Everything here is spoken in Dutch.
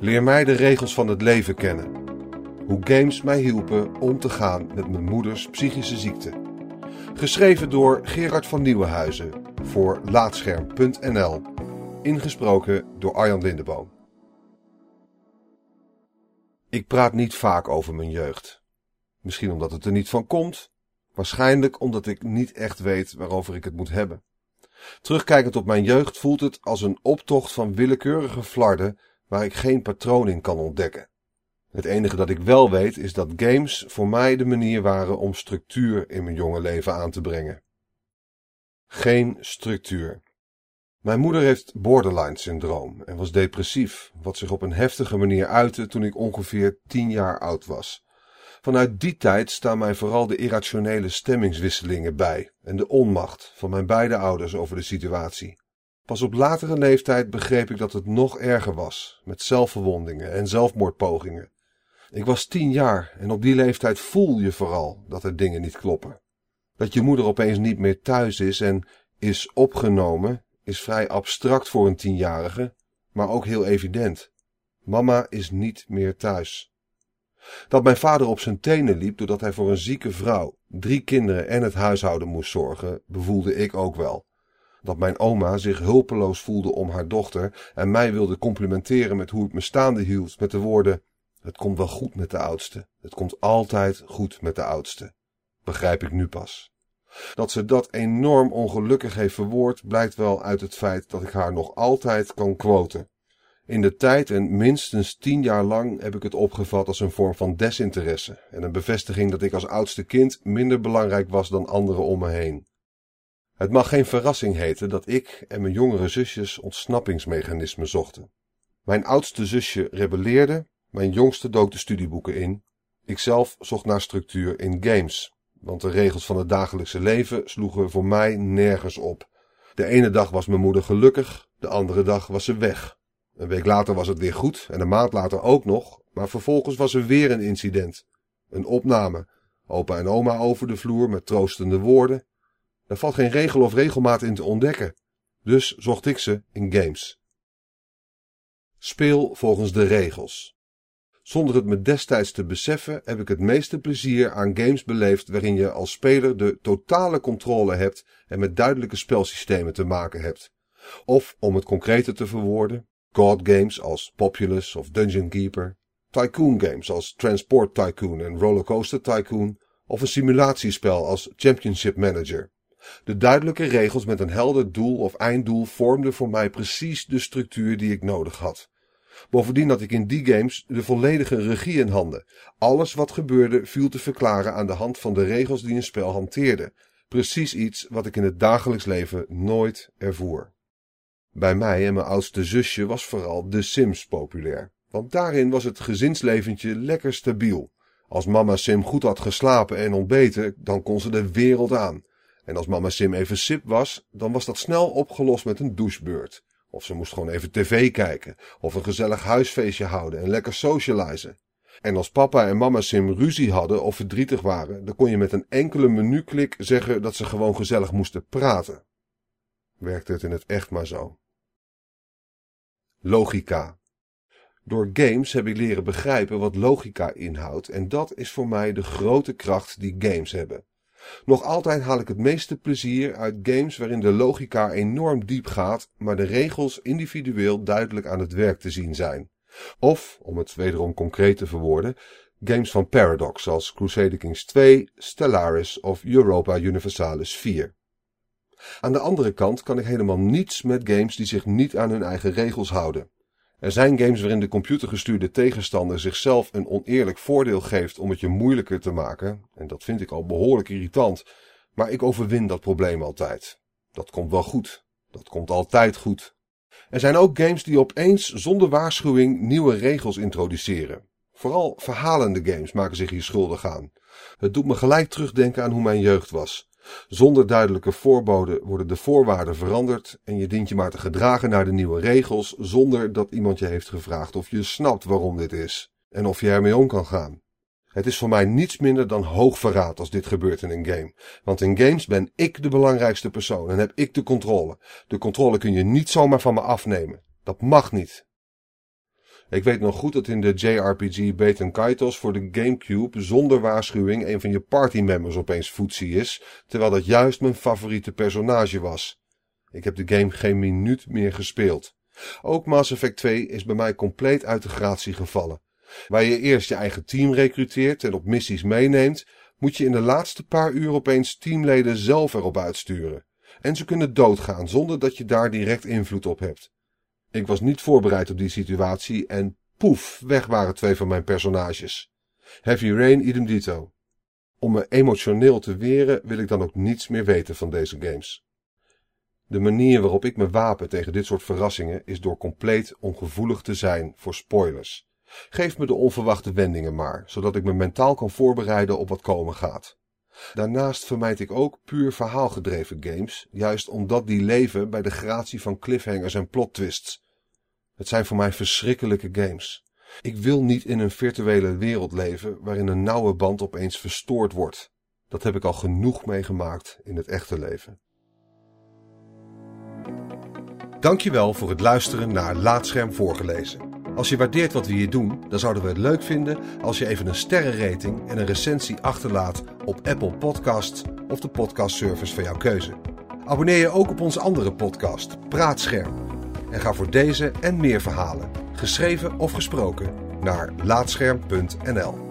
Leer mij de regels van het leven kennen. Hoe games mij hielpen om te gaan met mijn moeders psychische ziekte. Geschreven door Gerard van Nieuwenhuizen voor Laatscherm.nl. Ingesproken door Arjan Lindeboom. Ik praat niet vaak over mijn jeugd. Misschien omdat het er niet van komt. Waarschijnlijk omdat ik niet echt weet waarover ik het moet hebben. Terugkijkend op mijn jeugd voelt het als een optocht van willekeurige flarden waar ik geen patroon in kan ontdekken. Het enige dat ik wel weet is dat games voor mij de manier waren om structuur in mijn jonge leven aan te brengen. Geen structuur. Mijn moeder heeft borderline syndroom en was depressief, wat zich op een heftige manier uitte toen ik ongeveer tien jaar oud was. Vanuit die tijd staan mij vooral de irrationele stemmingswisselingen bij en de onmacht van mijn beide ouders over de situatie. Pas op latere leeftijd begreep ik dat het nog erger was, met zelfverwondingen en zelfmoordpogingen. Ik was tien jaar en op die leeftijd voel je vooral dat er dingen niet kloppen. Dat je moeder opeens niet meer thuis is en is opgenomen, is vrij abstract voor een tienjarige, maar ook heel evident. Mama is niet meer thuis. Dat mijn vader op zijn tenen liep doordat hij voor een zieke vrouw, drie kinderen en het huishouden moest zorgen, bevoelde ik ook wel. Dat mijn oma zich hulpeloos voelde om haar dochter en mij wilde complimenteren met hoe ik me staande hield met de woorden: Het komt wel goed met de oudste. Het komt altijd goed met de oudste. Begrijp ik nu pas. Dat ze dat enorm ongelukkig heeft verwoord, blijkt wel uit het feit dat ik haar nog altijd kan quoten. In de tijd en minstens tien jaar lang heb ik het opgevat als een vorm van desinteresse en een bevestiging dat ik als oudste kind minder belangrijk was dan anderen om me heen. Het mag geen verrassing heten dat ik en mijn jongere zusjes ontsnappingsmechanismen zochten. Mijn oudste zusje rebelleerde, mijn jongste dook de studieboeken in. Ikzelf zocht naar structuur in games, want de regels van het dagelijkse leven sloegen voor mij nergens op. De ene dag was mijn moeder gelukkig, de andere dag was ze weg. Een week later was het weer goed en een maand later ook nog, maar vervolgens was er weer een incident. Een opname. Opa en oma over de vloer met troostende woorden. Er valt geen regel of regelmaat in te ontdekken. Dus zocht ik ze in games. Speel volgens de regels. Zonder het me destijds te beseffen heb ik het meeste plezier aan games beleefd waarin je als speler de totale controle hebt en met duidelijke spelsystemen te maken hebt. Of om het concreter te verwoorden, God games als Populous of Dungeon Keeper, Tycoon games als Transport Tycoon en Rollercoaster Tycoon of een simulatiespel als Championship Manager. De duidelijke regels met een helder doel of einddoel vormden voor mij precies de structuur die ik nodig had. Bovendien had ik in die games de volledige regie in handen. Alles wat gebeurde viel te verklaren aan de hand van de regels die een spel hanteerde. Precies iets wat ik in het dagelijks leven nooit ervoer. Bij mij en mijn oudste zusje was vooral The Sims populair. Want daarin was het gezinsleventje lekker stabiel. Als mama Sim goed had geslapen en ontbeten, dan kon ze de wereld aan. En als mama Sim even sip was, dan was dat snel opgelost met een douchebeurt. Of ze moest gewoon even tv kijken, of een gezellig huisfeestje houden en lekker socializen. En als papa en mama Sim ruzie hadden of verdrietig waren, dan kon je met een enkele menuklik zeggen dat ze gewoon gezellig moesten praten. Werkte het in het echt maar zo. Logica. Door games heb ik leren begrijpen wat logica inhoudt en dat is voor mij de grote kracht die games hebben. Nog altijd haal ik het meeste plezier uit games waarin de logica enorm diep gaat, maar de regels individueel duidelijk aan het werk te zien zijn. Of, om het wederom concreet te verwoorden, games van Paradox zoals Crusader Kings 2, Stellaris of Europa Universalis 4. Aan de andere kant kan ik helemaal niets met games die zich niet aan hun eigen regels houden. Er zijn games waarin de computergestuurde tegenstander zichzelf een oneerlijk voordeel geeft om het je moeilijker te maken, en dat vind ik al behoorlijk irritant, maar ik overwin dat probleem altijd. Dat komt wel goed. Dat komt altijd goed. Er zijn ook games die opeens zonder waarschuwing nieuwe regels introduceren. Vooral verhalende games maken zich hier schuldig aan. Het doet me gelijk terugdenken aan hoe mijn jeugd was. Zonder duidelijke voorboden worden de voorwaarden veranderd en je dient je maar te gedragen naar de nieuwe regels zonder dat iemand je heeft gevraagd of je snapt waarom dit is en of je ermee om kan gaan. Het is voor mij niets minder dan hoogverraad als dit gebeurt in een game. Want in games ben ik de belangrijkste persoon en heb ik de controle. De controle kun je niet zomaar van me afnemen. Dat mag niet. Ik weet nog goed dat in de JRPG Baten Kaitos voor de Gamecube zonder waarschuwing een van je partymembers opeens voetsie is, terwijl dat juist mijn favoriete personage was. Ik heb de game geen minuut meer gespeeld. Ook Mass Effect 2 is bij mij compleet uit de gratie gevallen. Waar je eerst je eigen team recruteert en op missies meeneemt, moet je in de laatste paar uur opeens teamleden zelf erop uitsturen. En ze kunnen doodgaan zonder dat je daar direct invloed op hebt. Ik was niet voorbereid op die situatie en poef, weg waren twee van mijn personages. Heavy Rain idem dito. Om me emotioneel te weren wil ik dan ook niets meer weten van deze games. De manier waarop ik me wapen tegen dit soort verrassingen is door compleet ongevoelig te zijn voor spoilers. Geef me de onverwachte wendingen maar, zodat ik me mentaal kan voorbereiden op wat komen gaat. Daarnaast vermijd ik ook puur verhaalgedreven games, juist omdat die leven bij de gratie van cliffhangers en plot twists. Het zijn voor mij verschrikkelijke games. Ik wil niet in een virtuele wereld leven waarin een nauwe band opeens verstoord wordt. Dat heb ik al genoeg meegemaakt in het echte leven. Dankjewel voor het luisteren naar Laatscherm voorgelezen. Als je waardeert wat we hier doen, dan zouden we het leuk vinden als je even een sterrenrating en een recensie achterlaat op Apple Podcasts of de podcastservice van jouw keuze. Abonneer je ook op onze andere podcast, Praatscherm. En ga voor deze en meer verhalen, geschreven of gesproken, naar laatscherm.nl.